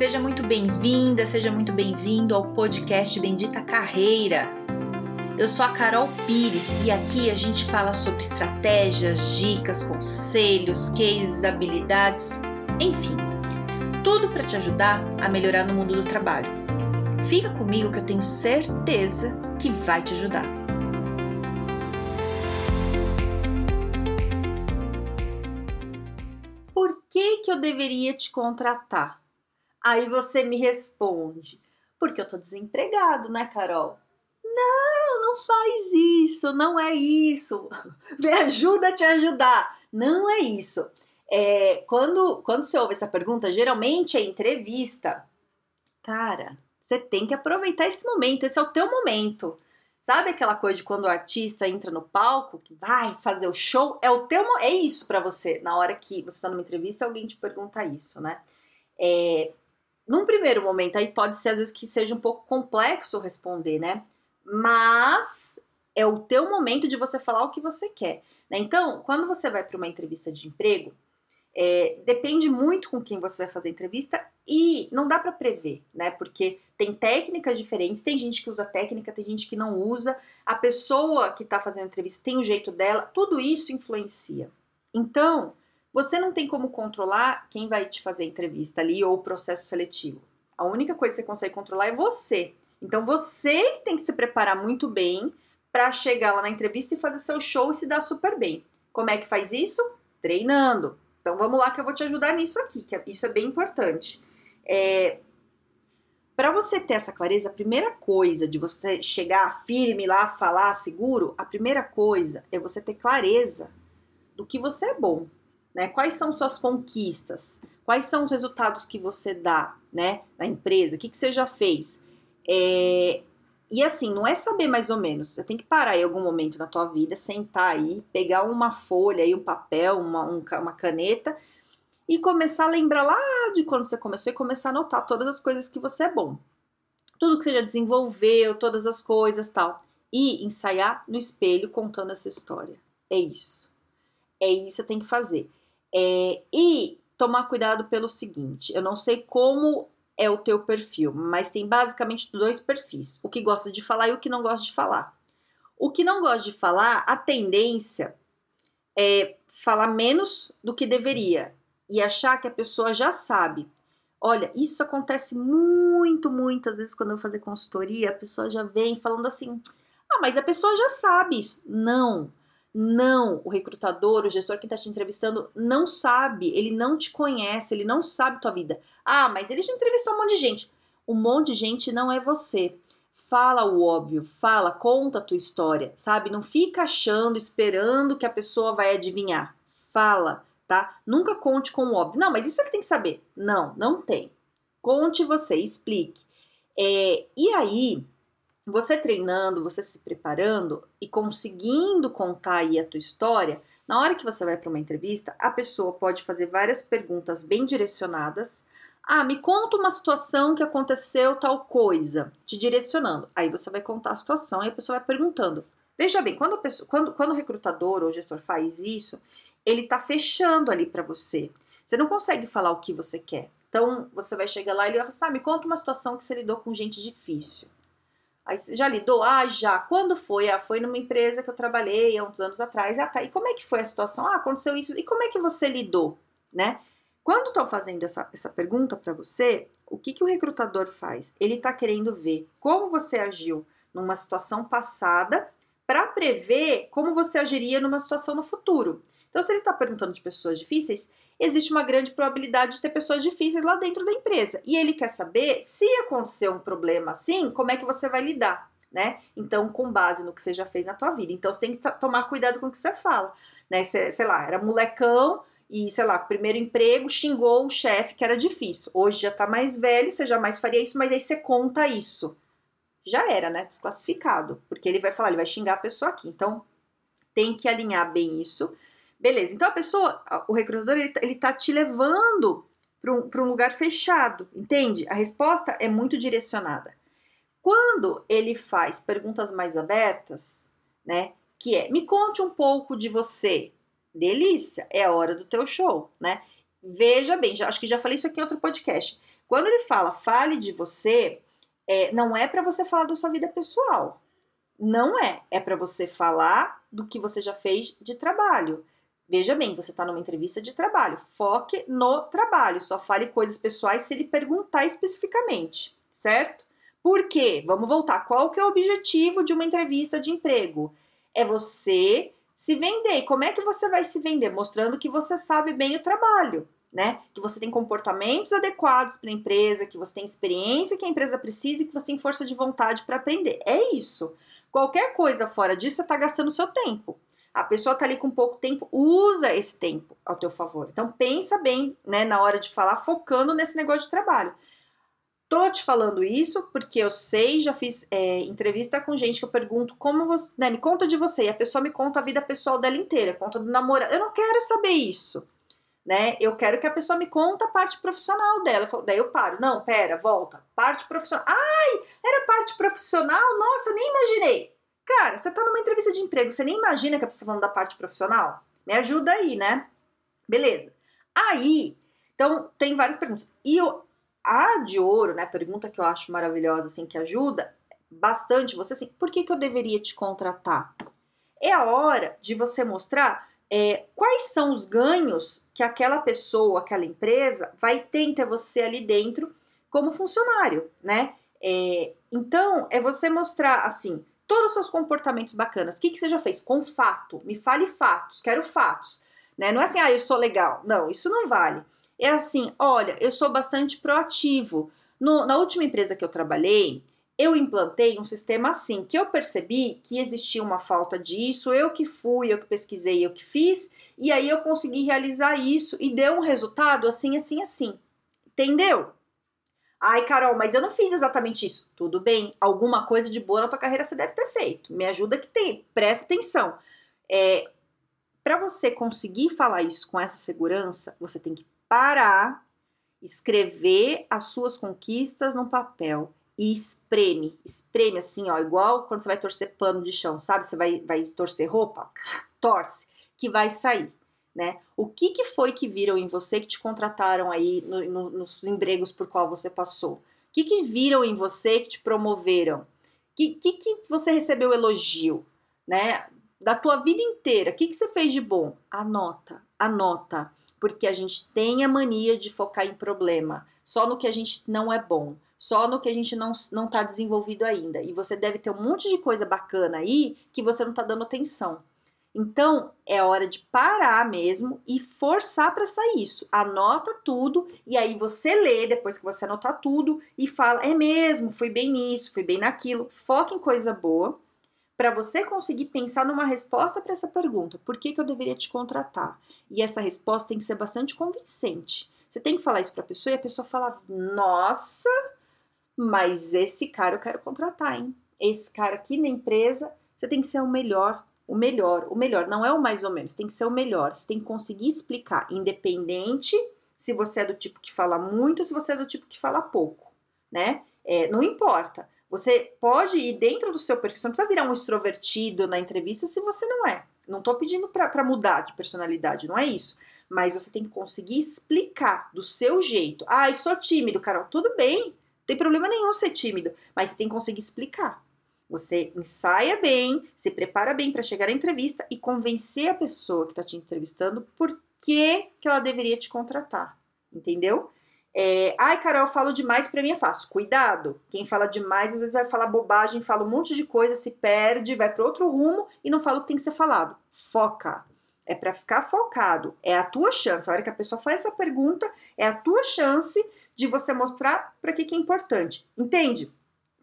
Seja muito bem-vinda, seja muito bem-vindo ao podcast Bendita Carreira. Eu sou a Carol Pires e aqui a gente fala sobre estratégias, dicas, conselhos, cases, habilidades, enfim, tudo para te ajudar a melhorar no mundo do trabalho. Fica comigo que eu tenho certeza que vai te ajudar. Por que, que eu deveria te contratar? Aí você me responde: porque eu tô desempregado, né, Carol? Não, não faz isso, não é isso. Me ajuda a te ajudar. Não é isso. É, quando, quando você ouve essa pergunta, geralmente é entrevista. Cara, você tem que aproveitar esse momento, esse é o teu momento. Sabe aquela coisa de quando o artista entra no palco, que vai fazer o show? É o teu é isso para você. Na hora que você está numa entrevista, alguém te pergunta isso, né? É, num primeiro momento, aí pode ser às vezes que seja um pouco complexo responder, né? Mas é o teu momento de você falar o que você quer. Né? Então, quando você vai para uma entrevista de emprego, é, depende muito com quem você vai fazer a entrevista e não dá para prever, né? Porque tem técnicas diferentes, tem gente que usa técnica, tem gente que não usa, a pessoa que está fazendo a entrevista tem o jeito dela, tudo isso influencia. Então, você não tem como controlar quem vai te fazer a entrevista ali ou o processo seletivo. A única coisa que você consegue controlar é você. Então você tem que se preparar muito bem para chegar lá na entrevista e fazer seu show e se dar super bem. Como é que faz isso? Treinando. Então vamos lá que eu vou te ajudar nisso aqui, que é, isso é bem importante. É, para você ter essa clareza, a primeira coisa de você chegar firme lá, falar seguro, a primeira coisa é você ter clareza do que você é bom né? Quais são suas conquistas? Quais são os resultados que você dá, né, na empresa? O que, que você já fez? É, e assim, não é saber mais ou menos. Você tem que parar em algum momento na tua vida, sentar aí, pegar uma folha e um papel, uma, um, uma caneta e começar a lembrar lá de quando você começou e começar a anotar todas as coisas que você é bom. Tudo que você já desenvolveu, todas as coisas tal. E ensaiar no espelho contando essa história. É isso. É isso que você tem que fazer. É, e tomar cuidado pelo seguinte: eu não sei como é o teu perfil, mas tem basicamente dois perfis: o que gosta de falar e o que não gosta de falar. O que não gosta de falar, a tendência é falar menos do que deveria e achar que a pessoa já sabe. Olha, isso acontece muito, muitas vezes quando eu vou fazer consultoria, a pessoa já vem falando assim: ah, mas a pessoa já sabe isso. Não, não, o recrutador, o gestor que está te entrevistando não sabe, ele não te conhece, ele não sabe tua vida. Ah, mas ele já entrevistou um monte de gente. Um monte de gente não é você. Fala o óbvio, fala, conta a tua história, sabe? Não fica achando, esperando que a pessoa vai adivinhar. Fala, tá? Nunca conte com o óbvio. Não, mas isso ele tem que saber. Não, não tem. Conte você, explique. É, e aí, você treinando, você se preparando e conseguindo contar aí a tua história, na hora que você vai para uma entrevista, a pessoa pode fazer várias perguntas bem direcionadas. Ah, me conta uma situação que aconteceu tal coisa, te direcionando. Aí você vai contar a situação e a pessoa vai perguntando. Veja bem, quando, pessoa, quando, quando o recrutador ou o gestor faz isso, ele está fechando ali para você. Você não consegue falar o que você quer. Então, você vai chegar lá e ele vai falar, ah, me conta uma situação que você lidou com gente difícil. Aí já lidou? Ah, já. Quando foi? Ah, foi numa empresa que eu trabalhei há uns anos atrás. Ah, tá. E como é que foi a situação? Ah, aconteceu isso. E como é que você lidou? Né? Quando estão fazendo essa, essa pergunta para você, o que, que o recrutador faz? Ele está querendo ver como você agiu numa situação passada para prever como você agiria numa situação no futuro. Então, se ele está perguntando de pessoas difíceis, existe uma grande probabilidade de ter pessoas difíceis lá dentro da empresa. E ele quer saber se acontecer um problema assim, como é que você vai lidar, né? Então, com base no que você já fez na tua vida. Então, você tem que tomar cuidado com o que você fala, né? Sei lá, era molecão e, sei lá, primeiro emprego, xingou o chefe que era difícil. Hoje já tá mais velho, você jamais faria isso, mas aí você conta isso. Já era, né? Desclassificado. Porque ele vai falar, ele vai xingar a pessoa aqui. Então, tem que alinhar bem isso Beleza, então a pessoa, o recrutador, ele, tá, ele tá te levando para um, um lugar fechado, entende? A resposta é muito direcionada. Quando ele faz perguntas mais abertas, né? Que é, me conte um pouco de você. Delícia, é a hora do teu show, né? Veja bem, já, acho que já falei isso aqui em outro podcast. Quando ele fala fale de você, é, não é para você falar da sua vida pessoal. Não é. É para você falar do que você já fez de trabalho. Veja bem, você está numa entrevista de trabalho. Foque no trabalho. Só fale coisas pessoais se ele perguntar especificamente, certo? Por quê? Vamos voltar. Qual que é o objetivo de uma entrevista de emprego? É você se vender. E como é que você vai se vender? Mostrando que você sabe bem o trabalho, né? Que você tem comportamentos adequados para a empresa, que você tem experiência que a empresa precisa e que você tem força de vontade para aprender. É isso. Qualquer coisa fora disso, você está gastando seu tempo. A pessoa tá ali com pouco tempo, usa esse tempo ao teu favor. Então pensa bem, né, na hora de falar, focando nesse negócio de trabalho. Tô te falando isso porque eu sei, já fiz é, entrevista com gente que eu pergunto como você, né, me conta de você, e a pessoa me conta a vida pessoal dela inteira, conta do namorado. Eu não quero saber isso, né? Eu quero que a pessoa me conta a parte profissional dela. daí eu paro, não, pera, volta. Parte profissional. Ai, era parte profissional? Nossa, nem imaginei. Cara, você tá numa entrevista de emprego, você nem imagina que a pessoa tá falando da parte profissional? Me ajuda aí, né? Beleza. Aí, então, tem várias perguntas. E o, a de ouro, né, pergunta que eu acho maravilhosa, assim, que ajuda bastante você, assim, por que, que eu deveria te contratar? É a hora de você mostrar é, quais são os ganhos que aquela pessoa, aquela empresa vai ter em você ali dentro como funcionário, né? É, então, é você mostrar, assim, todos os seus comportamentos bacanas. O que, que você já fez? Com fato. Me fale fatos, quero fatos. Né? Não é assim, ah, eu sou legal. Não, isso não vale. É assim, olha, eu sou bastante proativo. No, na última empresa que eu trabalhei, eu implantei um sistema assim, que eu percebi que existia uma falta disso, eu que fui, eu que pesquisei, eu que fiz, e aí eu consegui realizar isso e deu um resultado assim, assim, assim. Entendeu? Ai, Carol, mas eu não fiz exatamente isso. Tudo bem, alguma coisa de boa na tua carreira você deve ter feito. Me ajuda que tem, presta atenção. É, para você conseguir falar isso com essa segurança, você tem que parar, escrever as suas conquistas no papel e espreme, espreme assim, ó, igual quando você vai torcer pano de chão, sabe? Você vai, vai torcer roupa, torce, que vai sair né? O que, que foi que viram em você que te contrataram aí no, no, nos empregos por qual você passou? O que, que viram em você que te promoveram? O que, que, que você recebeu elogio, né? Da tua vida inteira, o que, que você fez de bom? Anota, anota, porque a gente tem a mania de focar em problema, só no que a gente não é bom, só no que a gente não, não tá desenvolvido ainda. E você deve ter um monte de coisa bacana aí que você não tá dando atenção. Então, é hora de parar mesmo e forçar para sair isso. Anota tudo e aí você lê depois que você anotar tudo e fala: é mesmo, fui bem nisso, fui bem naquilo. Foca em coisa boa para você conseguir pensar numa resposta para essa pergunta: por que, que eu deveria te contratar? E essa resposta tem que ser bastante convincente. Você tem que falar isso para a pessoa e a pessoa fala: nossa, mas esse cara eu quero contratar, hein? Esse cara aqui na empresa, você tem que ser o melhor o melhor. O melhor não é o mais ou menos, tem que ser o melhor. Você tem que conseguir explicar, independente se você é do tipo que fala muito ou se você é do tipo que fala pouco, né? É, não importa. Você pode ir dentro do seu perfil, você não precisa virar um extrovertido na entrevista se você não é. Não tô pedindo para mudar de personalidade, não é isso. Mas você tem que conseguir explicar do seu jeito. Ah, eu sou tímido, Carol. Tudo bem, não tem problema nenhum ser tímido, mas você tem que conseguir explicar. Você ensaia bem, se prepara bem para chegar à entrevista e convencer a pessoa que está te entrevistando por que, que ela deveria te contratar. Entendeu? É, Ai, Carol, eu falo demais, para mim é fácil. Cuidado, quem fala demais às vezes vai falar bobagem, fala um monte de coisa, se perde, vai para outro rumo e não fala o que tem que ser falado. Foca. É para ficar focado. É a tua chance. A hora que a pessoa faz essa pergunta, é a tua chance de você mostrar para que, que é importante. Entende?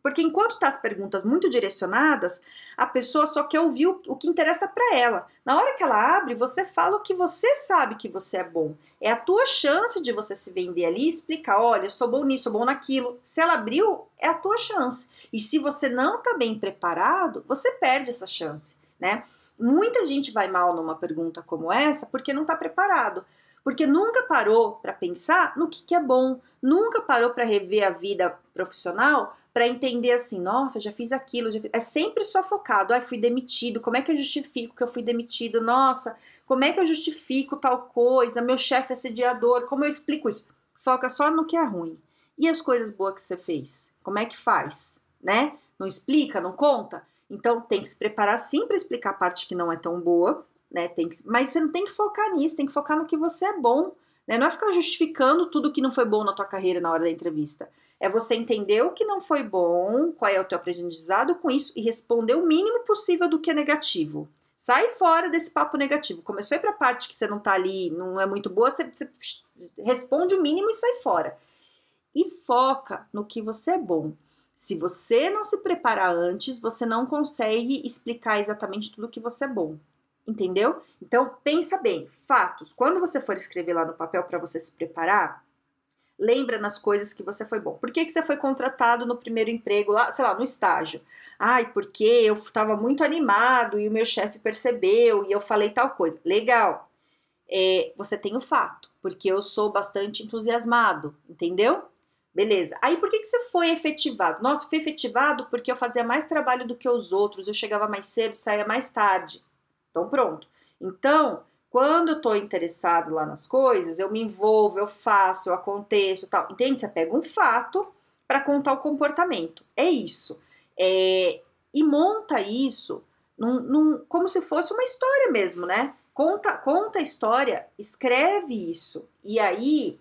Porque enquanto tá as perguntas muito direcionadas, a pessoa só quer ouvir o, o que interessa para ela. Na hora que ela abre, você fala o que você sabe que você é bom. É a tua chance de você se vender ali e explicar: olha, sou bom nisso, sou bom naquilo. Se ela abriu, é a tua chance. E se você não tá bem preparado, você perde essa chance, né? Muita gente vai mal numa pergunta como essa porque não está preparado porque nunca parou para pensar no que, que é bom, nunca parou para rever a vida profissional para entender assim, nossa, já fiz aquilo, já fiz... é sempre só focado, ai, fui demitido, como é que eu justifico que eu fui demitido? Nossa, como é que eu justifico tal coisa? Meu chefe é sediador, como eu explico isso? Foca só no que é ruim. E as coisas boas que você fez? Como é que faz? Né? Não explica, não conta? Então tem que se preparar sim para explicar a parte que não é tão boa, né? Tem que, mas você não tem que focar nisso, tem que focar no que você é bom, né? Não é ficar justificando tudo que não foi bom na tua carreira na hora da entrevista. É você entender o que não foi bom, qual é o teu aprendizado com isso e responder o mínimo possível do que é negativo. Sai fora desse papo negativo. Começou a ir pra parte que você não tá ali, não é muito boa, você, você responde o mínimo e sai fora. E foca no que você é bom. Se você não se preparar antes, você não consegue explicar exatamente tudo que você é bom. Entendeu? Então, pensa bem, fatos. Quando você for escrever lá no papel para você se preparar, lembra nas coisas que você foi bom. Por que, que você foi contratado no primeiro emprego lá, sei lá, no estágio? Ai, porque eu estava muito animado e o meu chefe percebeu e eu falei tal coisa. Legal. É, você tem o fato, porque eu sou bastante entusiasmado, entendeu? Beleza. Aí por que, que você foi efetivado? Nossa, fui efetivado porque eu fazia mais trabalho do que os outros, eu chegava mais cedo, saía mais tarde. Então, pronto. Então, quando eu tô interessado lá nas coisas, eu me envolvo, eu faço, eu aconteço tal. Entende? Você pega um fato para contar o comportamento. É isso. É, e monta isso num, num, como se fosse uma história mesmo, né? Conta, conta a história, escreve isso. E aí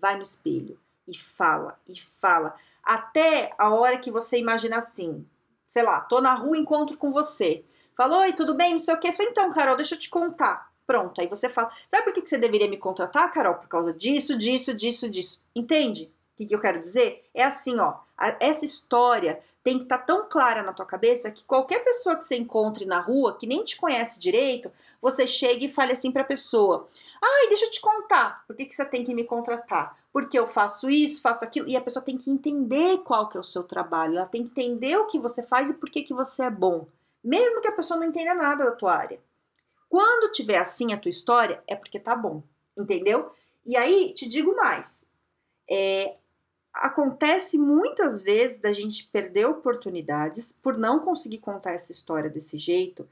vai no espelho e fala, e fala. Até a hora que você imagina assim, sei lá, tô na rua, encontro com você. Falou, oi, tudo bem? Não sei o que. Você fala, então, Carol, deixa eu te contar. Pronto, aí você fala, sabe por que você deveria me contratar, Carol? Por causa disso, disso, disso, disso. Entende? O que, eu quero dizer? É assim, ó, essa história tem que estar tá tão clara na tua cabeça que qualquer pessoa que você encontre na rua, que nem te conhece direito, você chega e fale assim para a pessoa: Ai, deixa eu te contar, por que, que você tem que me contratar? Porque eu faço isso, faço aquilo, e a pessoa tem que entender qual que é o seu trabalho, ela tem que entender o que você faz e por que, que você é bom, mesmo que a pessoa não entenda nada da tua área. Quando tiver assim a tua história, é porque tá bom, entendeu? E aí, te digo mais, é, acontece muitas vezes da gente perder oportunidades por não conseguir contar essa história desse jeito,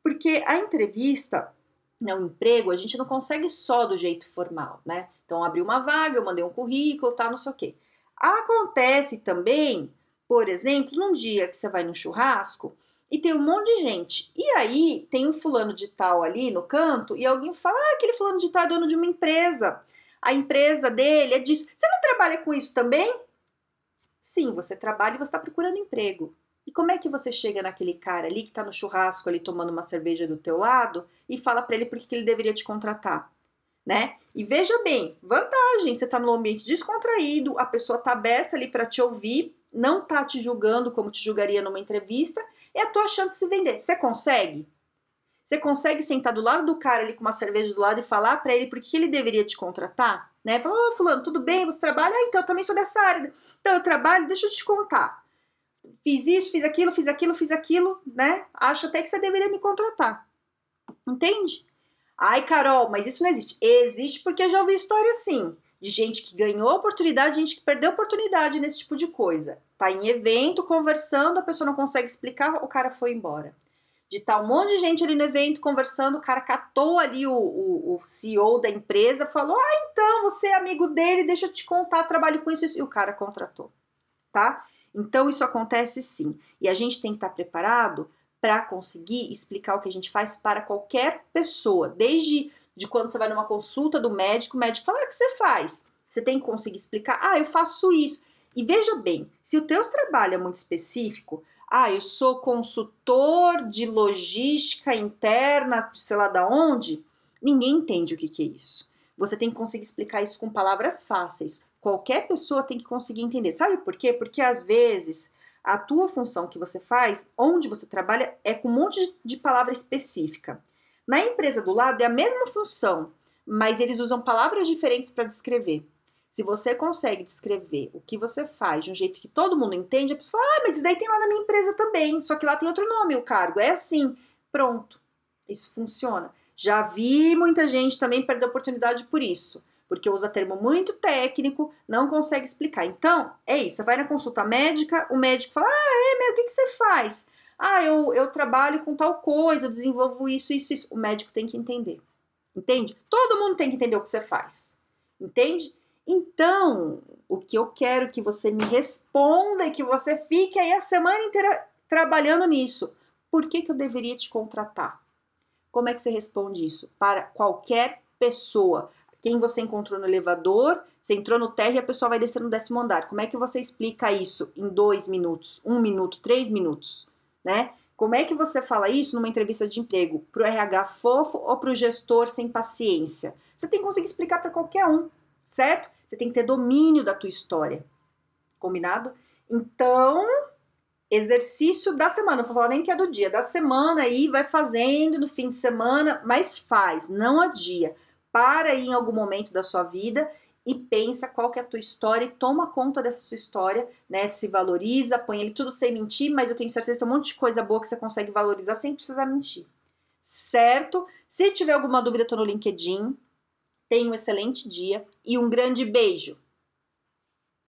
porque a entrevista, né, o emprego, a gente não consegue só do jeito formal, né? Então, abri uma vaga, eu mandei um currículo, tá, não sei o quê. Acontece também, por exemplo, num dia que você vai no churrasco e tem um monte de gente. E aí tem um fulano de tal ali no canto e alguém fala: ah, aquele fulano de tal é dono de uma empresa a empresa dele é disso. Você não trabalha com isso também? Sim, você trabalha e você está procurando emprego. E como é que você chega naquele cara ali que está no churrasco ali tomando uma cerveja do teu lado e fala para ele por que ele deveria te contratar? Né? E veja bem, vantagem, você está no ambiente descontraído, a pessoa está aberta ali para te ouvir, não está te julgando como te julgaria numa entrevista, e a tua chance de se vender. Você consegue? Você consegue sentar do lado do cara ali com uma cerveja do lado e falar para ele por que ele deveria te contratar? Né? Falar, ô oh, fulano, tudo bem? Você trabalha? Ah, então eu também sou dessa área. Então eu trabalho, deixa eu te contar. Fiz isso, fiz aquilo, fiz aquilo, fiz aquilo, né? Acho até que você deveria me contratar. Entende? Ai, Carol, mas isso não existe. Existe porque eu já ouvi história assim. De gente que ganhou oportunidade, gente que perdeu oportunidade nesse tipo de coisa. Tá em evento, conversando, a pessoa não consegue explicar, o cara foi embora de tá um monte de gente ali no evento conversando, o cara catou ali o, o, o, CEO da empresa, falou: Ah, então você é amigo dele, deixa eu te contar, trabalho com isso, isso. E o cara contratou, tá? Então isso acontece sim. E a gente tem que estar tá preparado para conseguir explicar o que a gente faz para qualquer pessoa, desde de quando você vai numa consulta do médico, o médico fala: ah, o que você faz? Você tem que conseguir explicar: ah, eu faço isso. E veja bem, se o teu trabalho é muito específico, ah, eu sou consultor de logística interna, de sei lá da onde. Ninguém entende o que, que é isso. Você tem que conseguir explicar isso com palavras fáceis. Qualquer pessoa tem que conseguir entender. Sabe por quê? Porque às vezes a tua função que você faz, onde você trabalha, é com um monte de palavra específica. Na empresa do lado é a mesma função, mas eles usam palavras diferentes para descrever. Se você consegue descrever o que você faz de um jeito que todo mundo entende, a pessoa fala, ah, mas isso daí tem lá na minha empresa também, só que lá tem outro nome, o cargo. É assim, pronto. Isso funciona. Já vi muita gente também perder oportunidade por isso, porque usa termo muito técnico, não consegue explicar. Então, é isso. Você vai na consulta médica, o médico fala, ah, é, meu, o que, que você faz? Ah, eu, eu trabalho com tal coisa, eu desenvolvo isso, isso, isso. O médico tem que entender. Entende? Todo mundo tem que entender o que você faz. Entende? Então, O que eu quero que você me responda e que você fique aí a semana inteira trabalhando nisso. Por que, que eu deveria te contratar? Como é que você responde isso? Para qualquer pessoa. Quem você encontrou no elevador, você entrou no térreo e a pessoa vai descer no décimo andar. Como é que você explica isso em dois minutos, um minuto, três minutos, né? Como é que você fala isso numa entrevista de emprego? Para o RH fofo ou para o gestor sem paciência? Você tem que conseguir explicar para qualquer um, certo? Você tem que ter domínio da tua história. Combinado? Então, exercício da semana, não vou falar nem que é do dia, da semana aí, vai fazendo no fim de semana, mas faz, não adia. Para aí em algum momento da sua vida e pensa qual que é a tua história e toma conta dessa sua história, né? Se valoriza, põe ele tudo sem mentir, mas eu tenho certeza que tem um monte de coisa boa que você consegue valorizar sem precisar mentir. Certo? Se tiver alguma dúvida, tô no LinkedIn. Tenha um excelente dia e um grande beijo!